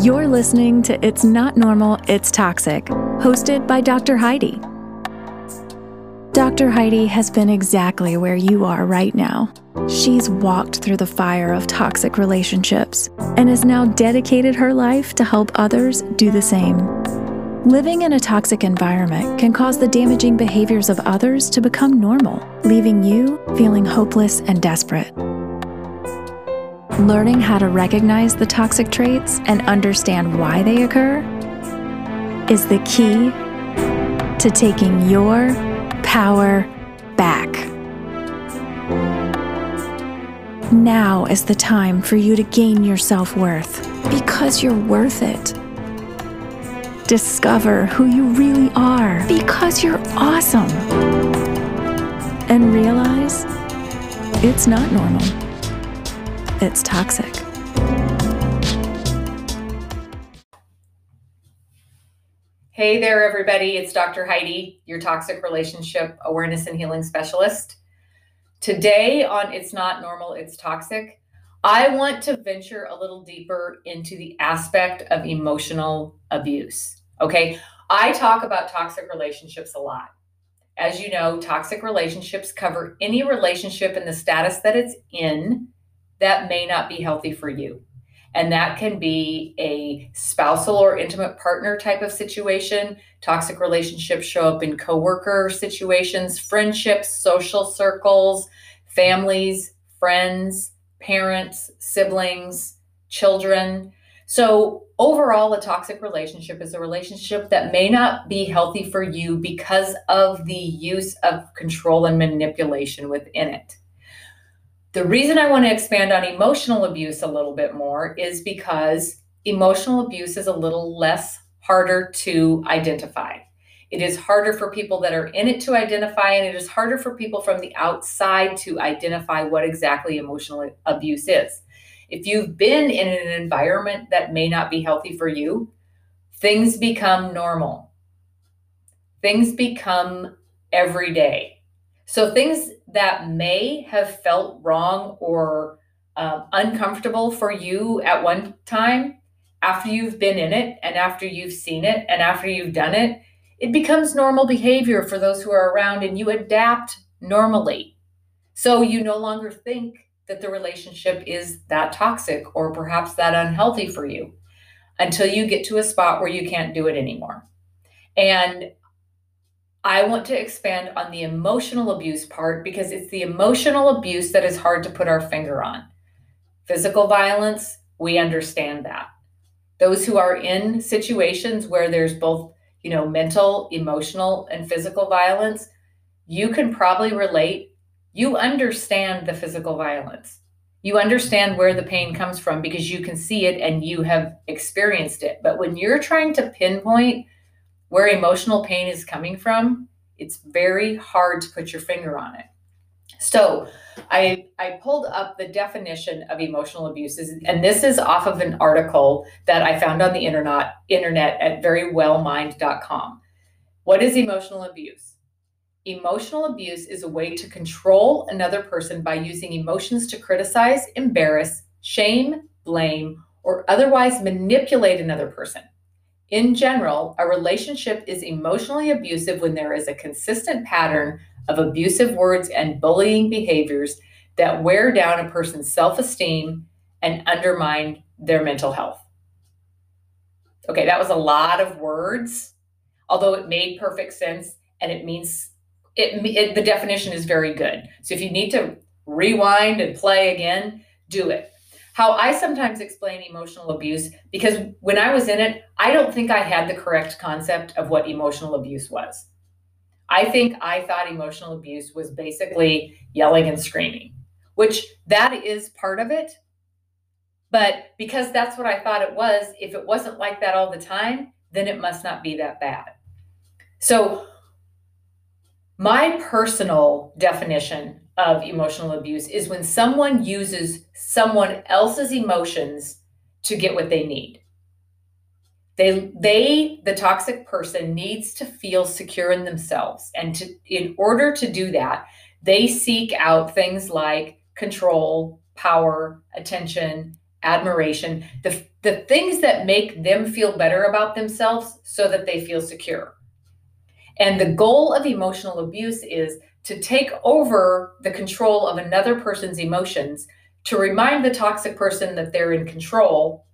You're listening to It's Not Normal, It's Toxic, hosted by Dr. Heidi. Dr. Heidi has been exactly where you are right now. She's walked through the fire of toxic relationships and has now dedicated her life to help others do the same. Living in a toxic environment can cause the damaging behaviors of others to become normal, leaving you feeling hopeless and desperate. Learning how to recognize the toxic traits and understand why they occur is the key to taking your power back. Now is the time for you to gain your self worth because you're worth it. Discover who you really are because you're awesome. And realize it's not normal, it's toxic. Hey there, everybody. It's Dr. Heidi, your toxic relationship awareness and healing specialist. Today on It's Not Normal, It's Toxic, I want to venture a little deeper into the aspect of emotional abuse. Okay. I talk about toxic relationships a lot. As you know, toxic relationships cover any relationship in the status that it's in that may not be healthy for you. And that can be a spousal or intimate partner type of situation. Toxic relationships show up in coworker situations, friendships, social circles, families, friends, parents, siblings, children. So, overall, a toxic relationship is a relationship that may not be healthy for you because of the use of control and manipulation within it. The reason I want to expand on emotional abuse a little bit more is because emotional abuse is a little less harder to identify. It is harder for people that are in it to identify, and it is harder for people from the outside to identify what exactly emotional abuse is. If you've been in an environment that may not be healthy for you, things become normal. Things become everyday. So things that may have felt wrong or uh, uncomfortable for you at one time, after you've been in it and after you've seen it and after you've done it, it becomes normal behavior for those who are around and you adapt normally. So you no longer think that the relationship is that toxic or perhaps that unhealthy for you until you get to a spot where you can't do it anymore. And I want to expand on the emotional abuse part because it's the emotional abuse that is hard to put our finger on. Physical violence, we understand that. Those who are in situations where there's both, you know, mental, emotional, and physical violence, you can probably relate you understand the physical violence. You understand where the pain comes from because you can see it and you have experienced it. But when you're trying to pinpoint where emotional pain is coming from, it's very hard to put your finger on it. So, I I pulled up the definition of emotional abuses, and this is off of an article that I found on the internet internet at verywellmind.com. What is emotional abuse? Emotional abuse is a way to control another person by using emotions to criticize, embarrass, shame, blame, or otherwise manipulate another person. In general, a relationship is emotionally abusive when there is a consistent pattern of abusive words and bullying behaviors that wear down a person's self esteem and undermine their mental health. Okay, that was a lot of words, although it made perfect sense and it means it, it the definition is very good. So if you need to rewind and play again, do it. How I sometimes explain emotional abuse, because when I was in it, I don't think I had the correct concept of what emotional abuse was. I think I thought emotional abuse was basically yelling and screaming, which that is part of it. But because that's what I thought it was, if it wasn't like that all the time, then it must not be that bad. So my personal definition of emotional abuse is when someone uses someone else's emotions to get what they need. They, they, the toxic person, needs to feel secure in themselves. And to, in order to do that, they seek out things like control, power, attention, admiration, the, the things that make them feel better about themselves so that they feel secure. And the goal of emotional abuse is to take over the control of another person's emotions to remind the toxic person that they're in control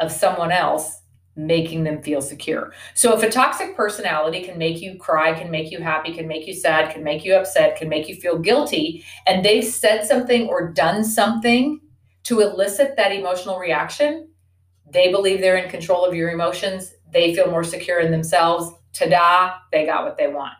of someone else making them feel secure. So if a toxic personality can make you cry, can make you happy, can make you sad, can make you upset, can make you feel guilty, and they've said something or done something to elicit that emotional reaction, they believe they're in control of your emotions, they feel more secure in themselves. Ta-da, they got what they want.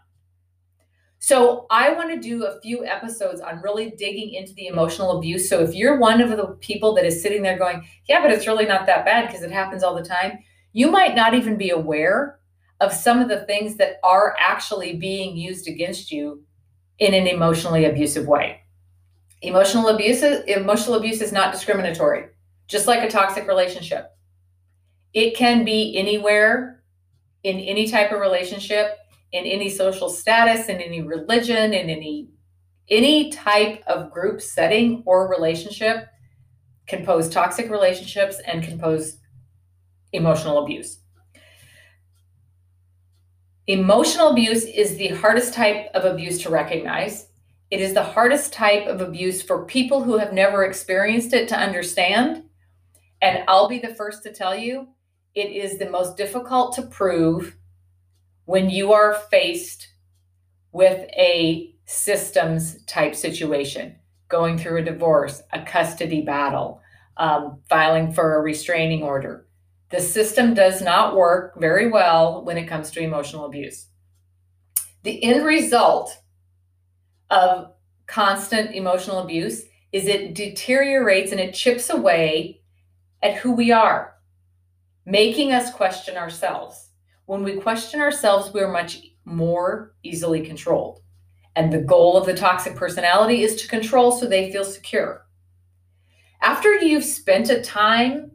So I want to do a few episodes on really digging into the emotional abuse. So if you're one of the people that is sitting there going, yeah, but it's really not that bad because it happens all the time, you might not even be aware of some of the things that are actually being used against you in an emotionally abusive way. Emotional abuse, emotional abuse is not discriminatory, just like a toxic relationship. It can be anywhere in any type of relationship, in any social status, in any religion, in any any type of group setting or relationship can pose toxic relationships and can pose emotional abuse. Emotional abuse is the hardest type of abuse to recognize. It is the hardest type of abuse for people who have never experienced it to understand. And I'll be the first to tell you, it is the most difficult to prove when you are faced with a systems type situation, going through a divorce, a custody battle, um, filing for a restraining order. The system does not work very well when it comes to emotional abuse. The end result of constant emotional abuse is it deteriorates and it chips away at who we are, making us question ourselves. When we question ourselves, we're much more easily controlled. And the goal of the toxic personality is to control so they feel secure. After you've spent a time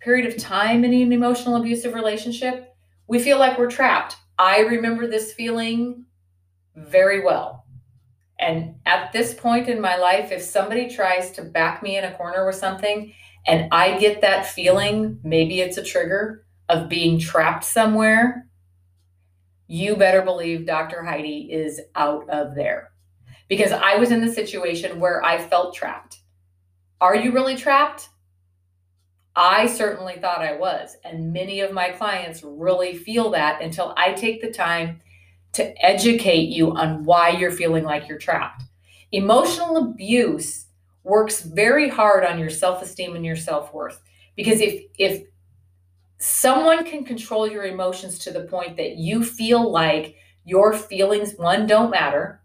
period of time in an emotional abusive relationship, we feel like we're trapped. I remember this feeling very well. And at this point in my life, if somebody tries to back me in a corner with something and I get that feeling, maybe it's a trigger of being trapped somewhere, you better believe Dr. Heidi is out of there. Because I was in the situation where I felt trapped. Are you really trapped? I certainly thought I was. And many of my clients really feel that until I take the time to educate you on why you're feeling like you're trapped. Emotional abuse works very hard on your self-esteem and your self-worth because if if someone can control your emotions to the point that you feel like your feelings one don't matter,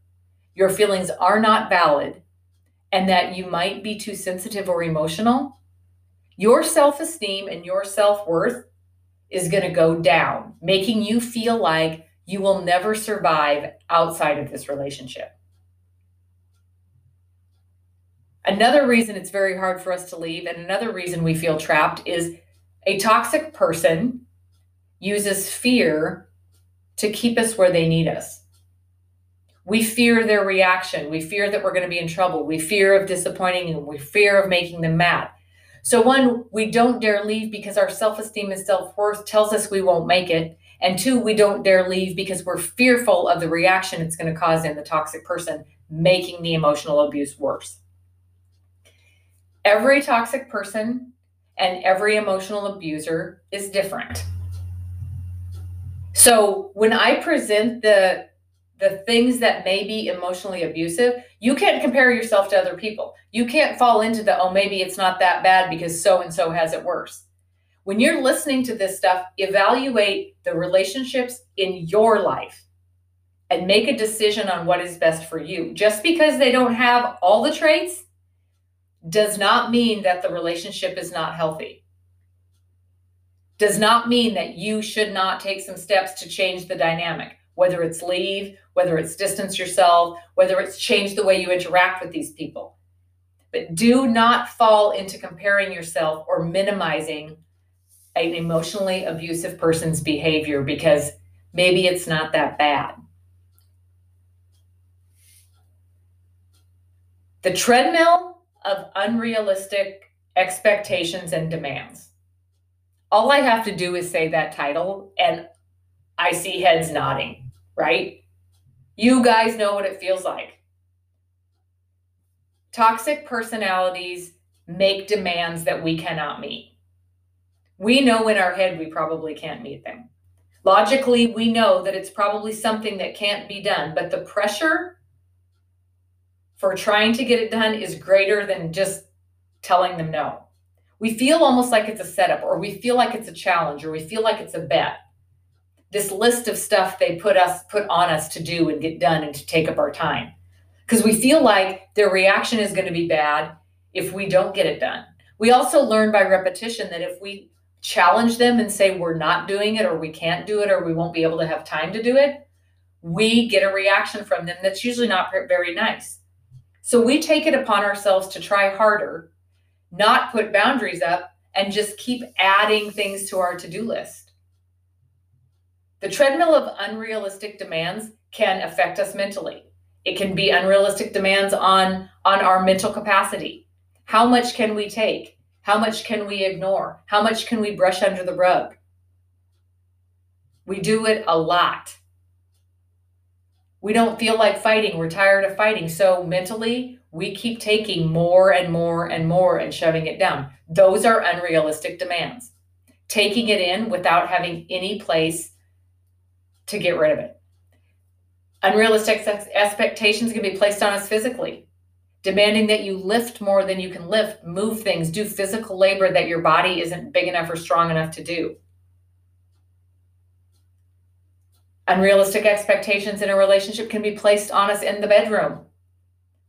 your feelings are not valid and that you might be too sensitive or emotional, your self esteem and your self worth is going to go down, making you feel like you will never survive outside of this relationship. Another reason it's very hard for us to leave, and another reason we feel trapped, is a toxic person uses fear to keep us where they need us. We fear their reaction. We fear that we're going to be in trouble. We fear of disappointing them. We fear of making them mad. So, one, we don't dare leave because our self esteem and self worth tells us we won't make it. And two, we don't dare leave because we're fearful of the reaction it's going to cause in the toxic person, making the emotional abuse worse. Every toxic person and every emotional abuser is different. So, when I present the the things that may be emotionally abusive, you can't compare yourself to other people. You can't fall into the, oh, maybe it's not that bad because so and so has it worse. When you're listening to this stuff, evaluate the relationships in your life and make a decision on what is best for you. Just because they don't have all the traits does not mean that the relationship is not healthy. Does not mean that you should not take some steps to change the dynamic whether it's leave, whether it's distance yourself, whether it's change the way you interact with these people. But do not fall into comparing yourself or minimizing an emotionally abusive person's behavior because maybe it's not that bad. The treadmill of unrealistic expectations and demands. All I have to do is say that title, and I see heads nodding, right? You guys know what it feels like. Toxic personalities make demands that we cannot meet. We know in our head we probably can't meet them. Logically, we know that it's probably something that can't be done, but the pressure for trying to get it done is greater than just telling them no. We feel almost like it's a setup, or we feel like it's a challenge, or we feel like it's a bet. This list of stuff they put us put on us to do and get done and to take up our time. Because we feel like their reaction is going to be bad if we don't get it done. We also learn by repetition that if we challenge them and say we're not doing it or we can't do it or we won't be able to have time to do it, we get a reaction from them that's usually not very nice. So we take it upon ourselves to try harder, not put boundaries up, and just keep adding things to our to do list. The treadmill of unrealistic demands can affect us mentally. It can be unrealistic demands on, on our mental capacity. How much can we take? How much can we ignore? How much can we brush under the rug? We do it a lot. We don't feel like fighting. We're tired of fighting. So mentally, we keep taking more and more and more and shoving it down. Those are unrealistic demands. Taking it in without having any place to get rid of it. Unrealistic expectations can be placed on us physically demanding that you lift more than you can lift, move things, do physical labor that your body isn't big enough or strong enough to do. Unrealistic expectations in a relationship can be placed on us in the bedroom.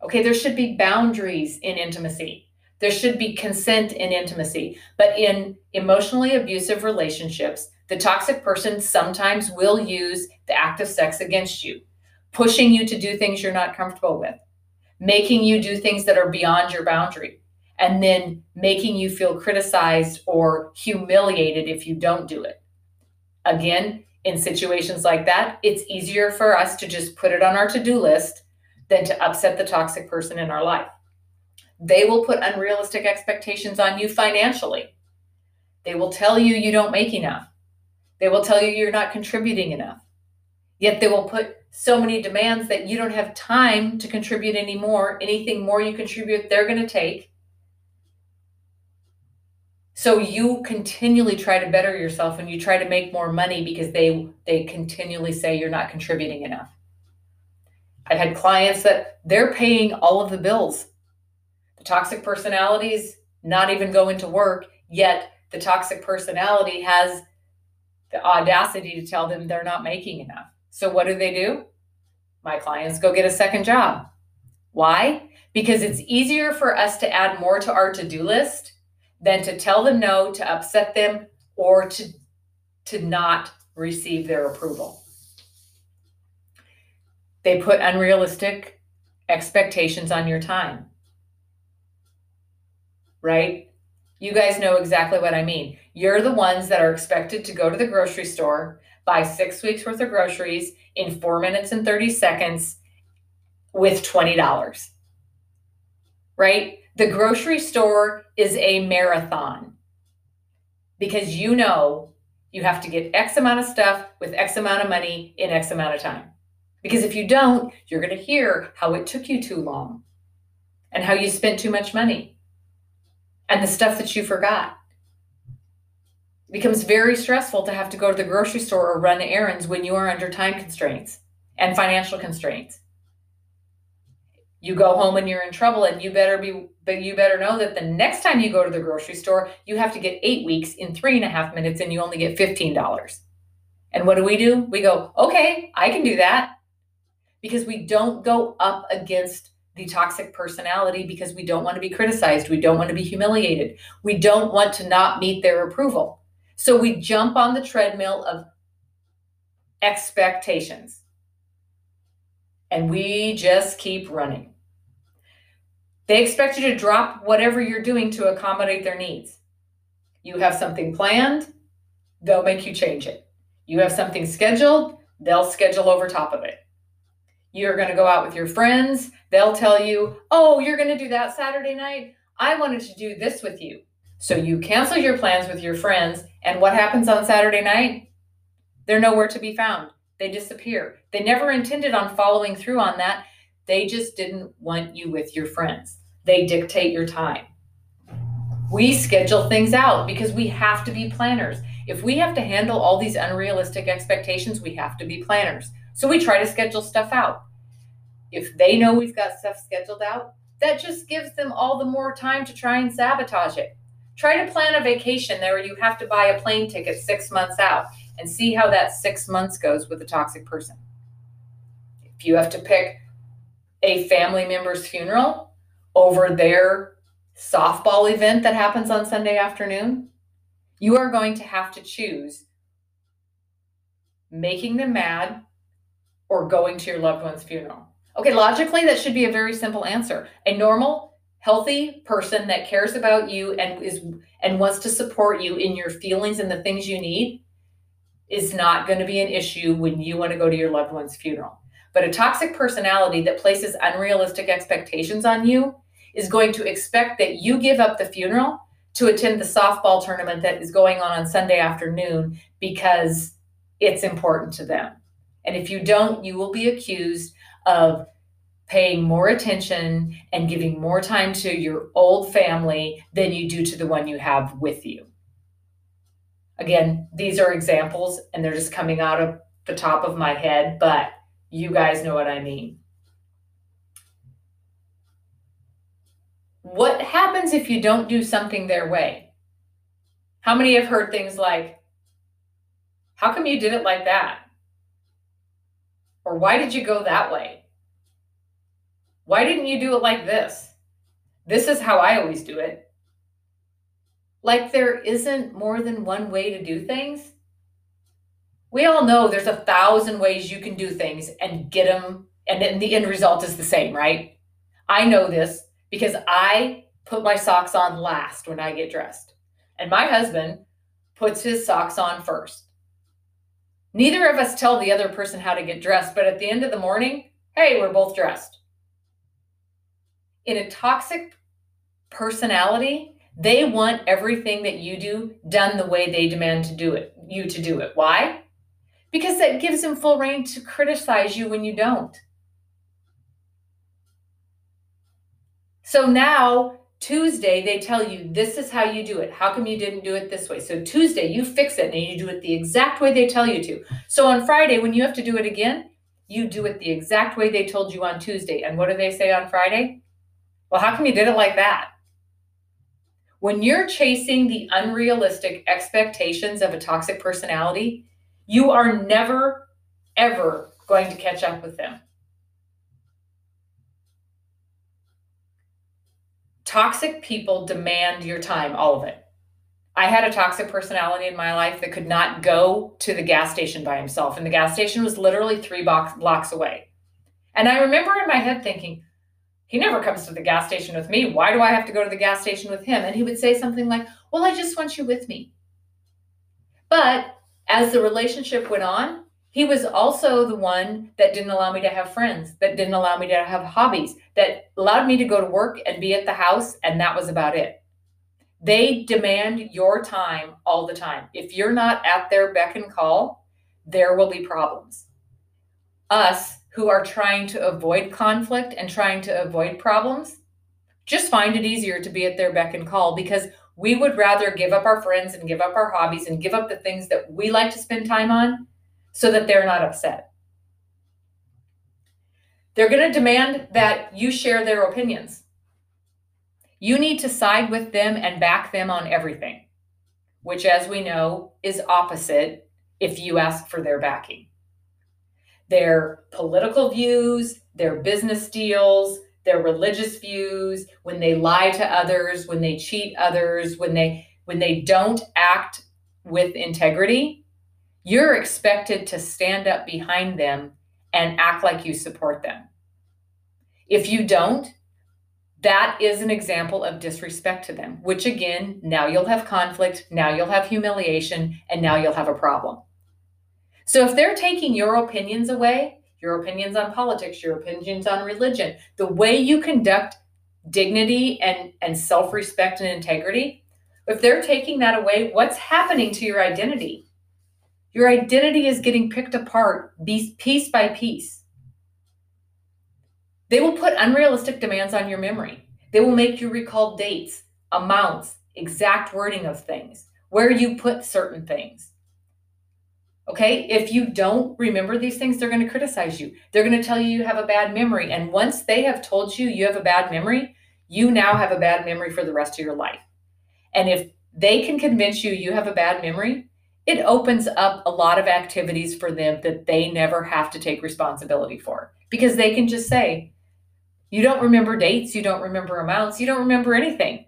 Okay, there should be boundaries in intimacy. There should be consent in intimacy. But in emotionally abusive relationships, the toxic person sometimes will use the act of sex against you, pushing you to do things you're not comfortable with making you do things that are beyond your boundary, and then making you feel criticized or humiliated if you don't do it. Again, in situations like that, it's easier for us to just put it on our to do list than to upset the toxic person in our life. They will put unrealistic expectations on you financially. They will tell you you don't make enough. They will tell you you're not contributing enough. Yet they will put so many demands that you don't have time to contribute anymore. Anything more you contribute, they're going to take. So you continually try to better yourself and you try to make more money because they they continually say you're not contributing enough. I've had clients that they're paying all of the bills. The toxic personalities not even going to work, yet the toxic personality has the audacity to tell them they're not making enough. So what do they do? My clients go get a second job. Why? Because it's easier for us to add more to our to-do list than to tell them no, to upset them, or to, to not receive their approval. They put unrealistic expectations on your time. Right? You guys know exactly what I mean. You're the ones that are expected to go to the grocery store, buy six weeks worth of groceries in four minutes and 30 seconds with $20. Right? The grocery store is a marathon because you know you have to get X amount of stuff with X amount of money in X amount of time. Because if you don't, you're going to hear how it took you too long and how you spent too much money and the stuff that you forgot It becomes very stressful to have to go to the grocery store or run errands when you are under time constraints and financial constraints. You go home and you're in trouble, and you better be, but you better know that the next time you go to the grocery store, you have to get eight weeks in three and a half minutes, and you only get $15. And what do we do? We go, okay, I can do that. Because we don't go up against the toxic personality because we don't want to be criticized. We don't want to be humiliated. We don't want to not meet their approval. So we jump on the treadmill of expectations and we just keep running. They expect you to drop whatever you're doing to accommodate their needs. You have something planned, they'll make you change it. You have something scheduled, they'll schedule over top of it. You're going to go out with your friends, they'll tell you, oh, you're going to do that Saturday night. I wanted to do this with you. So you cancel your plans with your friends, and what happens on Saturday night? They're nowhere to be found. They disappear. They never intended on following through on that. They just didn't want you with your friends. They dictate your time. We schedule things out because we have to be planners. If we have to handle all these unrealistic expectations, we have to be planners. So we try to schedule stuff out. If they know we've got stuff scheduled out, that just gives them all the more time to try and sabotage it. Try to plan a vacation there where you have to buy a plane ticket six months out and see how that six months goes with a toxic person. If you have to pick a family member's funeral over their softball event that happens on Sunday afternoon, you are going to have to choose making them mad or going to your loved one's funeral. Okay, logically, that should be a very simple answer. A normal, healthy person that cares about you and is and wants to support you in your feelings and the things you need is not going to be an issue when you want to go to your loved one's funeral. But a toxic personality that places unrealistic expectations on you is going to expect that you give up the funeral to attend the softball tournament that is going on on Sunday afternoon because it's important to them. And if you don't, you will be accused of paying more attention and giving more time to your old family than you do to the one you have with you. Again, these are examples and they're just coming out of the top of my head, but you guys know what I mean. What happens if you don't do something their way? How many have heard things like, How come you did it like that? Or why did you go that way? Why didn't you do it like this? This is how I always do it. Like there isn't more than one way to do things. We all know there's a thousand ways you can do things and get them, and then the end result is the same, right? I know this because I put my socks on last when I get dressed, and my husband puts his socks on first. Neither of us tell the other person how to get dressed, but at the end of the morning, hey, we're both dressed. In a toxic personality, they want everything that you do done the way they demand to do it, you to do it. Why? Because that gives them full rein to criticize you when you don't. So now Tuesday, they tell you this is how you do it. How come you didn't do it this way? So Tuesday, you fix it and you do it the exact way they tell you to. So on Friday, when you have to do it again, you do it the exact way they told you on Tuesday. And what do they say on Friday? Well, how come you did it like that? When you're chasing the unrealistic expectations of a toxic personality, you are never, ever going to catch up with them. Toxic people demand your time, all of it. I had a toxic personality in my life that could not go to the gas station by himself, and the gas station was literally three box, blocks away. And I remember in my head thinking, he never comes to the gas station with me. Why do I have to go to the gas station with him? And he would say something like, Well, I just want you with me. But as the relationship went on, he was also the one that didn't allow me to have friends, that didn't allow me to have hobbies, that allowed me to go to work and be at the house, and that was about it. They demand your time all the time. If you're not at their beck and call, there will be problems. Us who are trying to avoid conflict and trying to avoid problems just find it easier to be at their beck and call because we would rather give up our friends and give up our hobbies and give up the things that we like to spend time on so that they're not upset. They're going to demand that you share their opinions. You need to side with them and back them on everything, which, as we know, is opposite if you ask for their backing. Their political views, their business deals, their religious views, when they lie to others, when they cheat others, when they when they don't act with integrity, you're expected to stand up behind them and act like you support them. If you don't, that is an example of disrespect to them, which again, now you'll have conflict, now you'll have humiliation, and now you'll have a problem. So if they're taking your opinions away, your opinions on politics, your opinions on religion, the way you conduct dignity and, and self respect and integrity, if they're taking that away, what's happening to your identity? Your identity is getting picked apart piece by piece. They will put unrealistic demands on your memory. They will make you recall dates, amounts, exact wording of things, where you put certain things. Okay, if you don't remember these things, they're going to criticize you. They're going to tell you you have a bad memory. And once they have told you you have a bad memory, you now have a bad memory for the rest of your life. And if they can convince you you have a bad memory, it opens up a lot of activities for them that they never have to take responsibility for because they can just say, You don't remember dates, you don't remember amounts, you don't remember anything.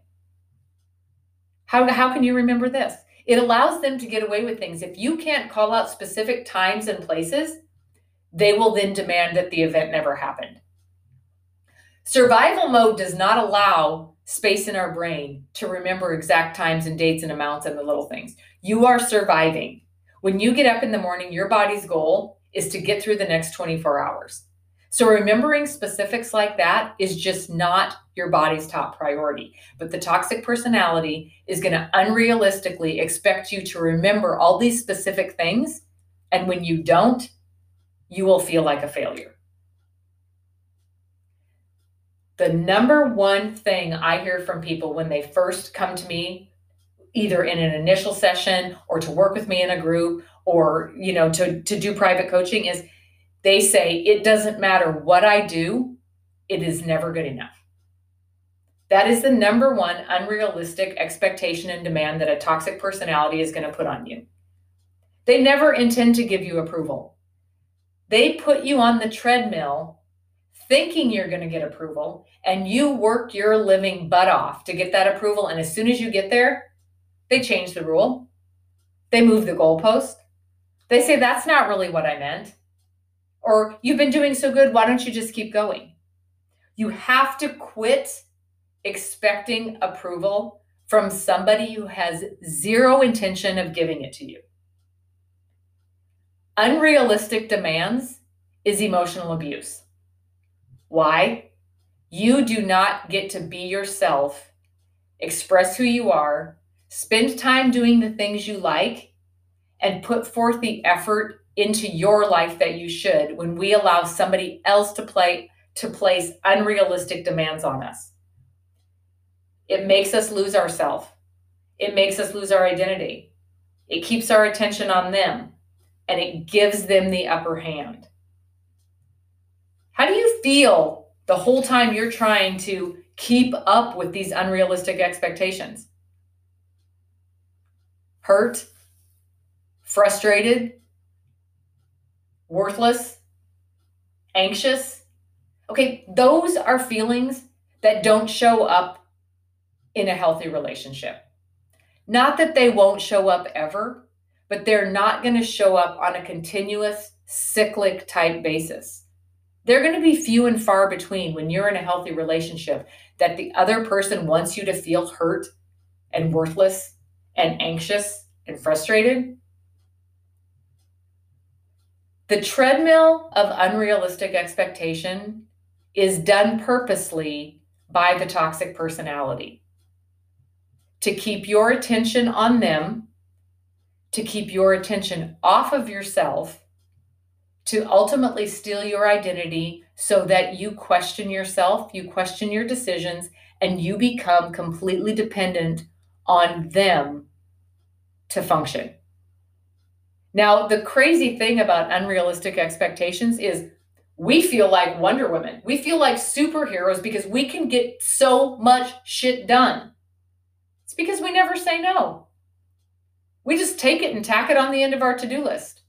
How, how can you remember this? It allows them to get away with things. If you can't call out specific times and places, they will then demand that the event never happened. Survival mode does not allow space in our brain to remember exact times and dates and amounts and the little things. You are surviving. When you get up in the morning, your body's goal is to get through the next 24 hours. So remembering specifics like that is just not your body's top priority. But the toxic personality is going to unrealistically expect you to remember all these specific things. And when you don't, you will feel like a failure. The number one thing I hear from people when they first come to me, either in an initial session or to work with me in a group or you know to, to do private coaching is they say, it doesn't matter what I do, it is never good enough. That is the number one unrealistic expectation and demand that a toxic personality is going to put on you. They never intend to give you approval. They put you on the treadmill thinking you're going to get approval, and you work your living butt off to get that approval. And as soon as you get there, they change the rule, they move the goalpost. They say, That's not really what I meant. Or you've been doing so good, why don't you just keep going? You have to quit expecting approval from somebody who has zero intention of giving it to you. Unrealistic demands is emotional abuse. Why? You do not get to be yourself, express who you are, spend time doing the things you like, and put forth the effort into your life that you should when we allow somebody else to play to place unrealistic demands on us. It makes us lose ourselves. It makes us lose our identity. It keeps our attention on them and it gives them the upper hand. How do you feel the whole time you're trying to keep up with these unrealistic expectations? Hurt? Frustrated? Worthless, anxious. Okay, those are feelings that don't show up in a healthy relationship. Not that they won't show up ever, but they're not going to show up on a continuous cyclic type basis. They're going to be few and far between when you're in a healthy relationship that the other person wants you to feel hurt and worthless and anxious and frustrated. The treadmill of unrealistic expectation is done purposely by the toxic personality to keep your attention on them, to keep your attention off of yourself, to ultimately steal your identity so that you question yourself, you question your decisions, and you become completely dependent on them to function. Now, the crazy thing about unrealistic expectations is we feel like Wonder Woman. We feel like superheroes because we can get so much shit done. It's because we never say no. We just take it and tack it on the end of our to do list.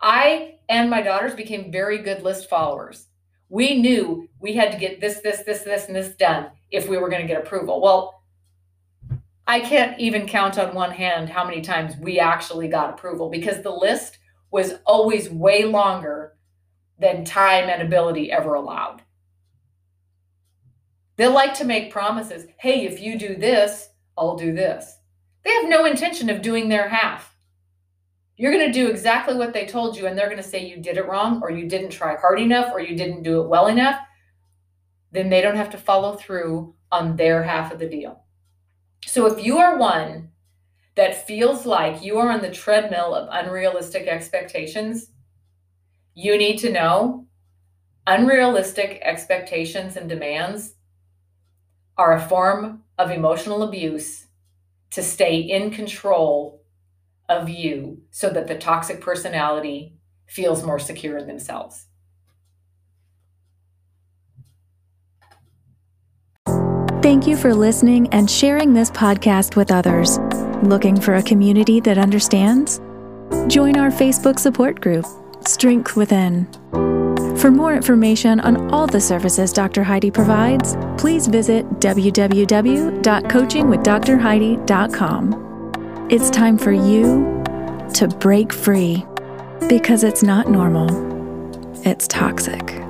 I and my daughters became very good list followers. We knew we had to get this, this, this, this, and this done if we were going to get approval. Well, I can't even count on one hand how many times we actually got approval because the list was always way longer than time and ability ever allowed. They like to make promises. Hey, if you do this, I'll do this. They have no intention of doing their half. You're going to do exactly what they told you, and they're going to say you did it wrong, or you didn't try hard enough, or you didn't do it well enough. Then they don't have to follow through on their half of the deal. So if you are one that feels like you are on the treadmill of unrealistic expectations, you need to know unrealistic expectations and demands are a form of emotional abuse to stay in control of you so that the toxic personality feels more secure in themselves. Thank you for listening and sharing this podcast with others. Looking for a community that understands? Join our Facebook support group, Strength Within. For more information on all the services Dr. Heidi provides, please visit www.coachingwithdrheidi.com. It's time for you to break free because it's not normal, it's toxic.